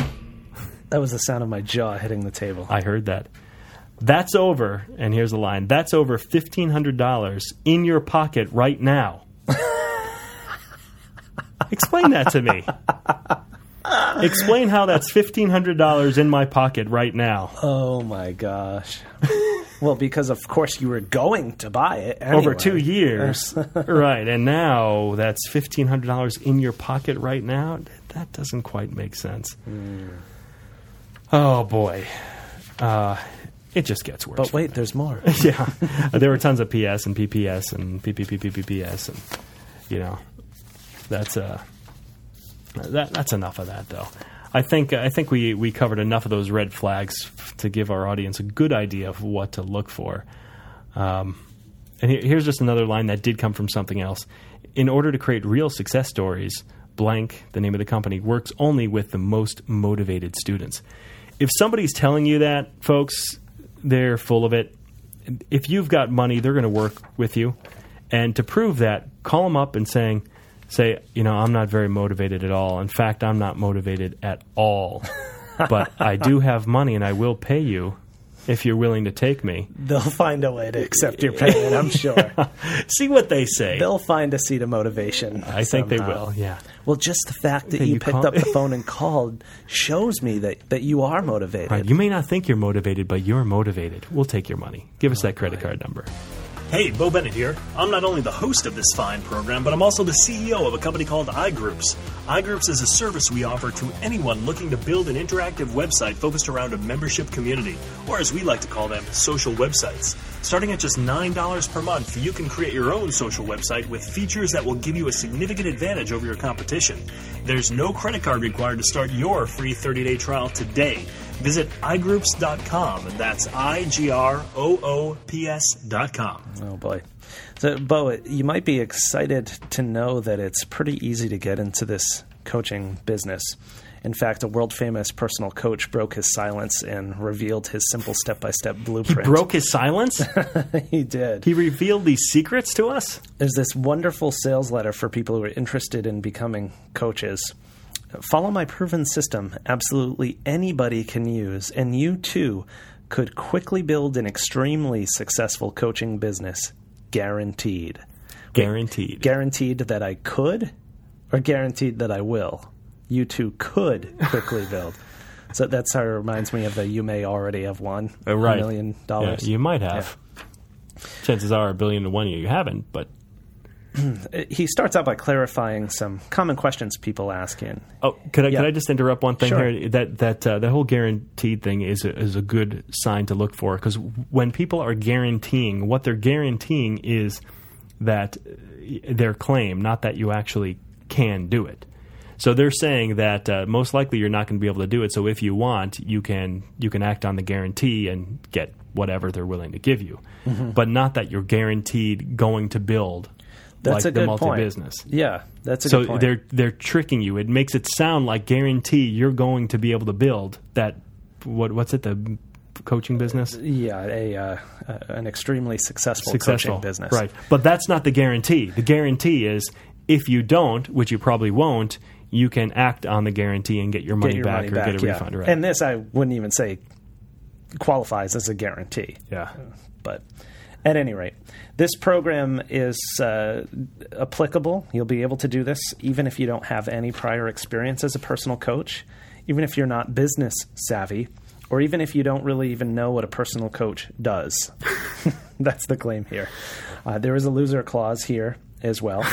That was the sound of my jaw hitting the table. I heard that. That's over, and here's the line. That's over fifteen hundred dollars in your pocket right now. Explain that to me. Explain how that's fifteen hundred dollars in my pocket right now. Oh my gosh. well, because of course you were going to buy it anyway. over two years, right? And now that's fifteen hundred dollars in your pocket right now. that doesn't quite make sense. Oh boy, uh, it just gets worse. But wait, there's more. yeah, there were tons of PS and PPS and PPPPPS, and you know, that's uh, that, that's enough of that though. I think I think we we covered enough of those red flags to give our audience a good idea of what to look for. Um, and here- here's just another line that did come from something else. In order to create real success stories, blank, the name of the company, works only with the most motivated students. If somebody's telling you that, folks, they're full of it. If you've got money, they're going to work with you. And to prove that, call them up and saying, say, you know, I'm not very motivated at all. In fact, I'm not motivated at all. but I do have money and I will pay you if you're willing to take me. They'll find a way to accept your payment, I'm sure. See what they say. They'll find a seed of motivation. I think they will, yeah. Well, just the fact that Okay, you, you picked call- up the phone and called shows me that, that you are motivated. Right. You may not think you're motivated, but you're motivated. We'll take your money. Give us that credit card number. Hey, Bo Bennett here. I'm not only the host of this fine program, but I'm also the CEO of a company called iGroops. iGroops is a service we offer to anyone looking to build an interactive website focused around a membership community, or as we like to call them, social websites. Starting at just $9 per month, you can create your own social website with features that will give you a significant advantage over your competition. There's no credit card required to start your free 30 day trial today. Visit iGroops.com, and that's I G R O O P S.com. Oh boy. So, Bo, you might be excited to know that it's pretty easy to get into this coaching business. In fact, a world famous personal coach broke his silence and revealed his simple step by step blueprint. He broke his silence. he did. he revealed these secrets to us. There's this wonderful sales letter for people who are interested in becoming coaches. Follow my proven system. Absolutely anybody can use, and you too could quickly build an extremely successful coaching business. Guaranteed. Guaranteed. Guaranteed that I could, or guaranteed that I will. You too could quickly build. So that sort of reminds me of the you may already have won Uh, right. a million Yeah, dollars. you might have. Chances are a billion to one you haven't, but he starts out by clarifying some common questions people ask in. Oh, could I Yeah. could I just interrupt one thing Sure. here? That that uh, the whole guaranteed thing is a, is a good sign to look for because when people are guaranteeing, what they're guaranteeing is that their claim, not that you actually can do it. So they're saying that uh, most likely you're not going to be able to do it. So if you want, you can you can act on the guarantee and get whatever they're willing to give you, but not that you're guaranteed going to build Mm-hmm. That's like a the good multi-business. point. Yeah, that's a So good point. they're they're tricking you. It makes it sound like guarantee you're going to be able to build that. What what's it? The coaching business. yeah, a uh, uh, an extremely successful, Successful coaching business. right? But that's not the guarantee. The guarantee is if you don't, which you probably won't, you can act on the guarantee and get your money Get your back money or back. get a yeah. refund. Right? And this, I wouldn't even say qualifies as a guarantee. yeah. But at any rate, this program is uh, applicable. You'll be able to do this even if you don't have any prior experience as a personal coach, even if you're not business savvy, or even if you don't really even know what a personal coach does. That's the claim here. Uh, there is a loser clause here as well.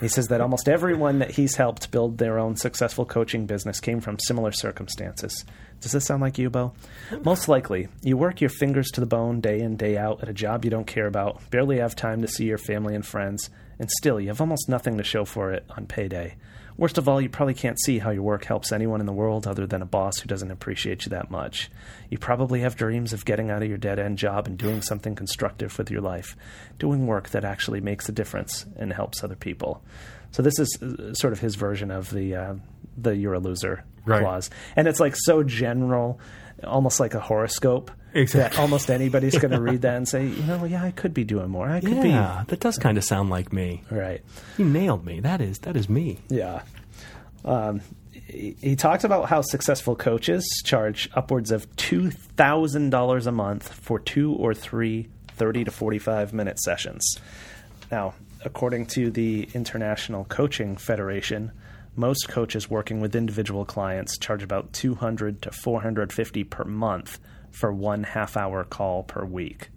He says that almost everyone that he's helped build their own successful coaching business came from similar circumstances. Does this sound like you, Bo? Most likely, you work your fingers to the bone day in, day out at a job you don't care about, barely have time to see your family and friends, and still you have almost nothing to show for it on payday. Worst of all, you probably can't see how your work helps anyone in the world other than a boss who doesn't appreciate you that much. You probably have dreams of getting out of your dead end job and doing something constructive with your life, doing work that actually makes a difference and helps other people. So this is uh, sort of his version of the uh, the "you're a loser" Right. clause, and it's like so general, almost like a horoscope. Exactly. That almost anybody's going to read that and say, you know, yeah, I could be doing more. I could Yeah, that does kind of sound like me. be right. You nailed me. That is that is me. Yeah. Um, he, he talks about how successful coaches charge upwards of $2,000 a month for two or three 30 to 45 minute sessions. Now, according to the International Coaching Federation, most coaches working with individual clients charge about 200 to 450 per month for one half hour call per week.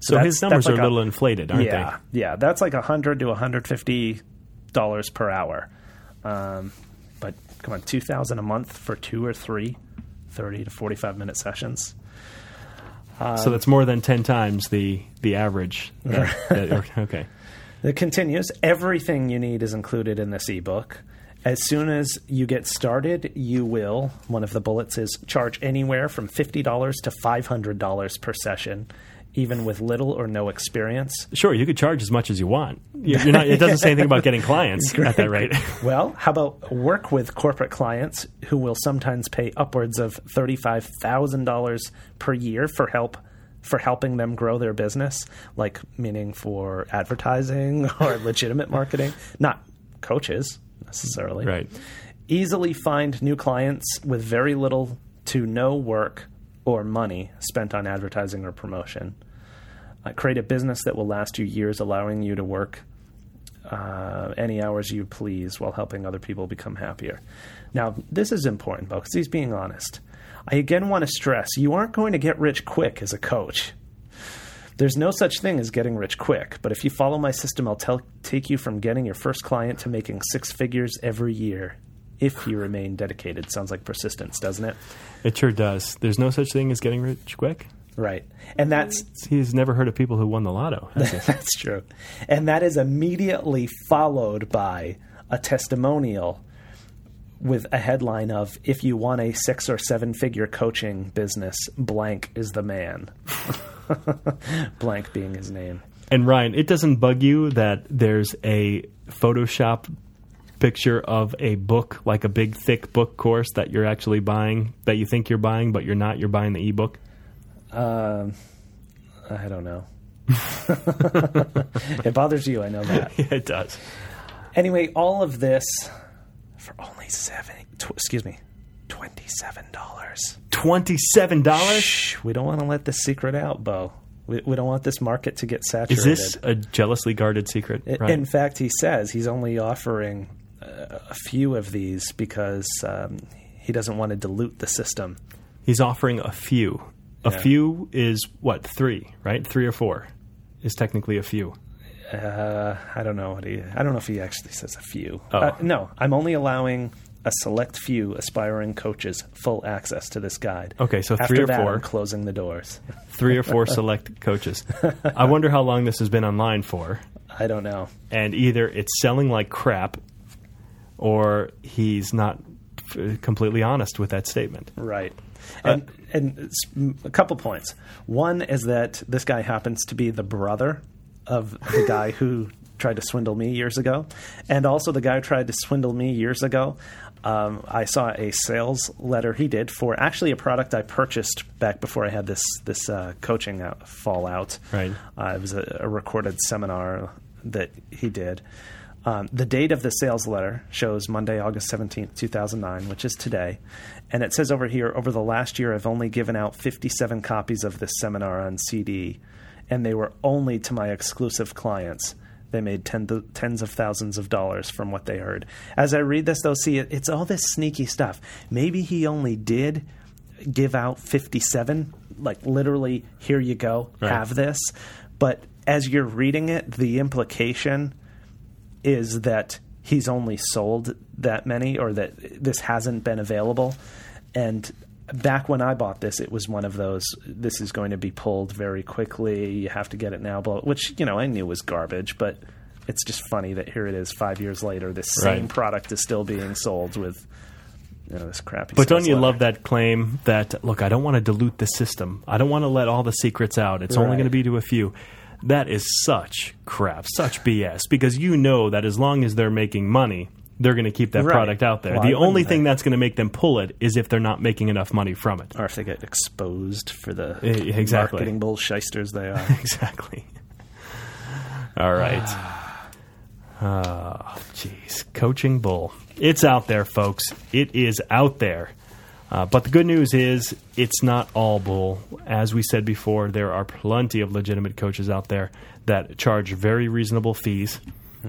So that's- his numbers that's are a little inflated, aren't they? yeah, yeah, that's like a hundred to one hundred fifty dollars per hour. Um, but come on, 2000 a month for two or three 30 to 45 minute sessions. so that's more than 10 times the, the average. that- that- okay. It continues. Everything you need is included in this ebook. As soon as you get started, you will, one of the bullets is charge anywhere from $50 to $500 per session, even with little or no experience. Sure, you could charge as much as you want. Not, it doesn't say anything about getting clients at that rate. Well, how about work with corporate clients who will sometimes pay upwards of $35,000 per year for help for helping them grow their business, like meaning for advertising or legitimate marketing, not coaches necessarily. right. Easily find new clients with very little to no work or money spent on advertising or promotion. Uh, create a business that will last you years, allowing you to work uh, any hours you please while helping other people become happier. Now, this is important, Bo, because he's being honest. I again want to stress you aren't going to get rich quick as a coach. There's no such thing as getting rich quick, but if you follow my system, I'll tell, take you from getting your first client to making six figures every year if you remain dedicated. Sounds like persistence, doesn't it? It sure does. There's no such thing as getting rich quick. Right. And that's He's never heard of people who won the lotto. That's true. And that is immediately followed by a testimonial with a headline of If you want a six or seven figure coaching business, blank is the man. blank being his name. And Ryan, it doesn't bug you that there's a Photoshop picture of a book, like a big thick book course that you're actually buying, that you think you're buying, but you're not. You're buying the ebook. Um, I don't know. it bothers you, I know that. Yeah, it does. Anyway, all of this for only seven, tw- excuse me, $27. Twenty-seven dollars. Shh, we don't want to let this secret out, Bo. We, we don't want this market to get saturated. Is this a jealously guarded secret? Ryan? In fact, he says he's only offering uh, a few of these because um, he doesn't want to dilute the system. He's offering a few. A Yeah. few is what three, right? Three or four is technically a few. Uh, I don't know what he. I don't know if he actually says a few. Oh. Uh, no, I'm only allowing a select few aspiring coaches full access to this guide. Okay, so After three or that, four. I'm closing the doors. Three or four select coaches. I wonder how long this has been online for. I don't know. and either it's selling like crap or he's not f- completely honest with that statement. Right. And and it's m- a couple points. One is that this guy happens to be the brother of the guy who tried to swindle me years ago, and also the guy who tried to swindle me years ago. Um, I saw a sales letter he did for actually a product I purchased back before I had this this uh, coaching out, fallout. Right. Uh, it was a, a recorded seminar that he did. Um, the date of the sales letter shows Monday, August 17th, 2009, which is today. And it says over here over the last year, I've only given out 57 copies of this seminar on CD, and they were only to my exclusive clients. They made tens of thousands of dollars from what they heard. As I read this, though, see, it, it's all this sneaky stuff. Maybe he only did give out 57, like literally, here you go, Right. have this. But as you're reading it, the implication is that he's only sold that many or that this hasn't been available. And back when I bought this, it was one of those this is going to be pulled very quickly. You have to get it now, which, you know, I knew was garbage, but it's just funny that here it is five years later, this same product is still being sold with you know, this crappy But don't you letter. love that claim that, look, I don't want to dilute the system. I don't want to let all the secrets out. It's only going to be to a few. That is such crap, such BS, because you know that as long as they're making money, they're going to keep that Right. product out there. Why the only thing they? that's going to make them pull it is if they're not making enough money from it. Or if they get exposed for the exactly. marketing bullshysters they are. exactly. All right. Oh, jeez. Coaching Bull. It's out there, folks. It is out there. Uh, but the good news is it's not all bull. As we said before, there are plenty of legitimate coaches out there that charge very reasonable fees,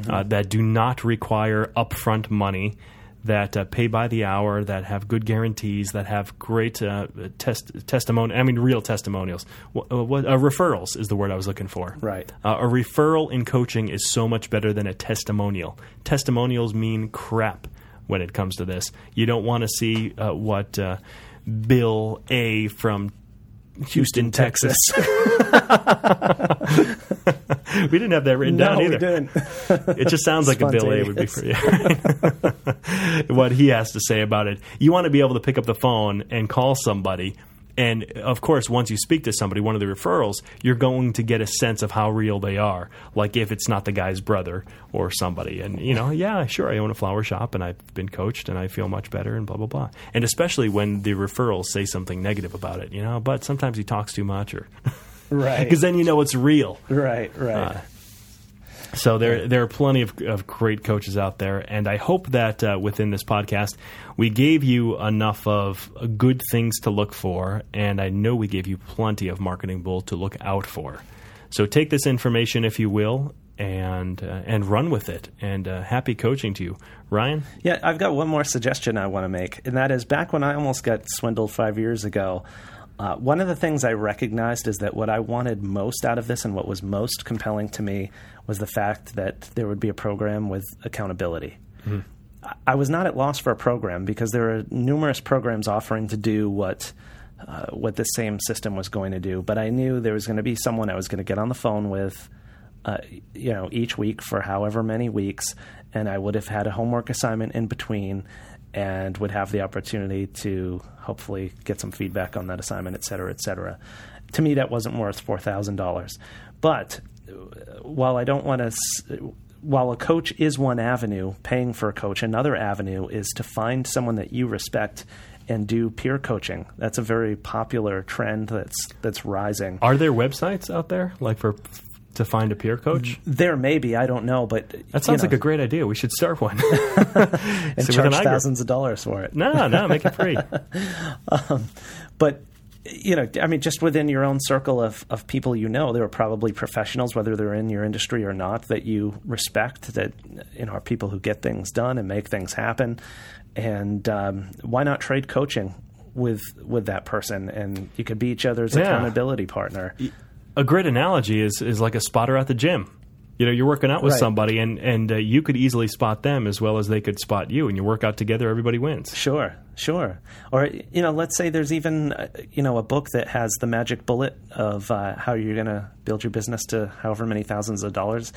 uh, that do not require upfront money, that uh, pay by the hour, that have good guarantees, that have great uh, test testimony. I mean, real testimonials. What, what, uh, referrals is the word I was looking for. Right. Uh, a referral in coaching is so much better than a testimonial. Testimonials mean crap. when it comes to this. You don't want to see uh, what uh, Bill A from Houston, Texas. we didn't have that written no, down either. we didn't. It just sounds like a Bill A would be for you. what he has to say about it. You want to be able to pick up the phone and call somebody. And of course, once you speak to somebody, one of the referrals, you're going to get a sense of how real they are. Like if it's not the guy's brother or somebody. And, you know, yeah, sure, I own a flower shop and I've been coached and I feel much better and blah, blah, blah. And especially when the referrals say something negative about it, you know, but sometimes he talks too much or. Right. Because then you know it's real. right, right. Uh, So there, there are plenty of, of great coaches out there, and I hope that uh, within this podcast we gave you enough of good things to look for, and I know we gave you plenty of marketing bull to look out for. So take this information, if you will, and uh, and run with it. And uh, happy coaching to you, Ryan. Yeah, I've got one more suggestion I want to make, and that is back when I almost got swindled five years ago. Uh, one of the things I recognized is that what I wanted most out of this and what was most compelling to me was the fact that there would be a program with accountability. I- I was not at loss for a program because there are numerous programs offering to do what uh, what the same system was going to do. But I knew there was going to be someone I was going to get on the phone with, uh, you know, each week for however many weeks, and I would have had a homework assignment in between, and would have the opportunity to hopefully get some feedback on that assignment, et cetera, et cetera. To me, that wasn't worth four thousand dollars. But while I don't want to. While a coach is one avenue, paying for a coach, another avenue is to find someone that you respect and do peer coaching. That's a very popular trend that's that's rising. Are there websites out there like for to find a peer coach? There may be, I don't know, but That sounds like a great idea. We should start one. and with charge an eye group. thousands of dollars for it. No, no, make it free. Um, but you know, I mean, just within your own circle of, of people you know, there are probably professionals, whether they're in your industry or not, that you respect. That you know are people who get things done and make things happen. And um, why not trade coaching with with that person? And you could be each other's Yeah. accountability partner. a great analogy is is like a spotter at the gym. You know, you're working out with Right. somebody, and and uh, you could easily spot them as well as they could spot you, and you work out together. Everybody wins. Sure, sure. Or you know, let's say there's even uh, you know a book that has the magic bullet of uh, how you're going to build your business to however many thousands of dollars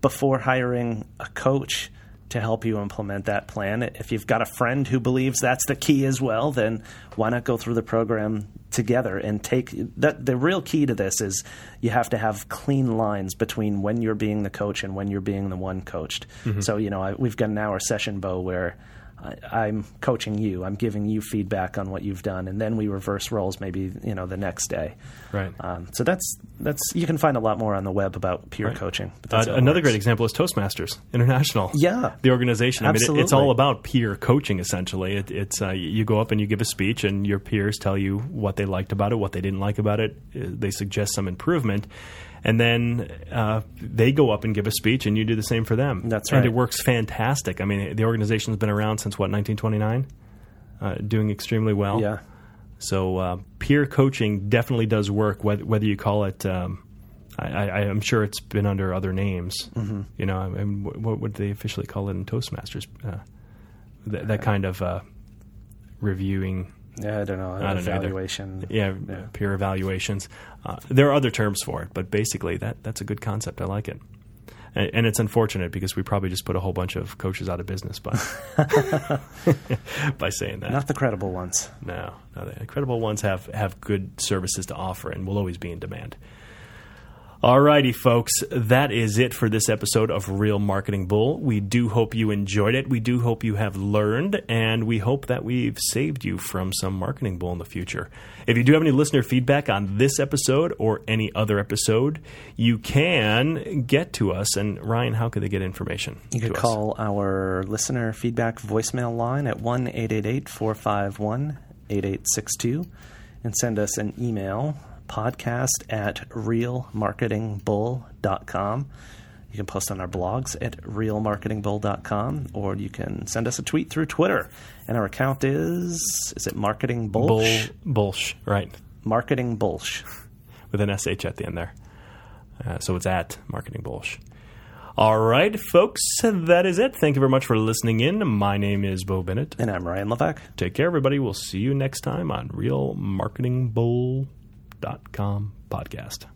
before hiring a coach to help you implement that plan. If you've got a friend who believes that's the key as well, then why not go through the program together and take that the real key to this is you have to have clean lines between when you're being the coach and when you're being the one coached. Mm-hmm. So, you know, I, we've got an hour session, Bo, where I, I'm coaching you. I'm giving you feedback on what you've done, and then we reverse roles. Maybe you know the next day. Right. Um, so that's that's you can find a lot more on the web about peer coaching. But Uh, another great example is Toastmasters International. Yeah. the organization. I mean, it, it's all about peer coaching. Essentially, it, it's uh, you go up and you give a speech, and your peers tell you what they liked about it, what they didn't like about it. Uh, They suggest some improvement, and then uh, they go up and give a speech, and you do the same for them. That's right. And it works fantastic. I mean, the organization's been around since what 1929, uh, doing extremely well. Yeah. So uh, peer coaching definitely does work, whether, whether you call it. Um, I, I, I'm sure it's been under other names. Mm-hmm. You know, I mean, what, would they officially call it in Toastmasters? Uh, that, that kind of uh, reviewing. Yeah, I don't know. I don't know evaluation. Yeah, Yeah. peer evaluations. Uh, there are other terms for it, but basically, that that's a good concept. I like it. And, and it's unfortunate because we probably just put a whole bunch of coaches out of business by by saying that. Not the credible ones. No, no, the credible ones have have good services to offer and will always be in demand. Alrighty, folks, that is it for this episode of Real Marketing Bull. We do hope you enjoyed it. We do hope you have learned, and we hope that we've saved you from some marketing bull in the future. If you do have any listener feedback on this episode or any other episode, you can get to us. And Ryan, how could they get information? You could us? call our listener feedback voicemail line at 1 888 451 8862 and send us an email podcast at realmarketingbull.com. You can post on our blogs at realmarketingbull.com or you can send us a tweet through Twitter. And our account is, is it Marketing Bull, Bulsh? Bulsh, right. Marketing Bulsh. with an sh at the end there. Uh, so it's at Marketing Bulsh. All right, folks, that is it. Thank you very much for listening in. My name is Bo Bennett. And I'm Ryan Levac. Take care, everybody. We'll see you next time on realmarketingbull.com podcast.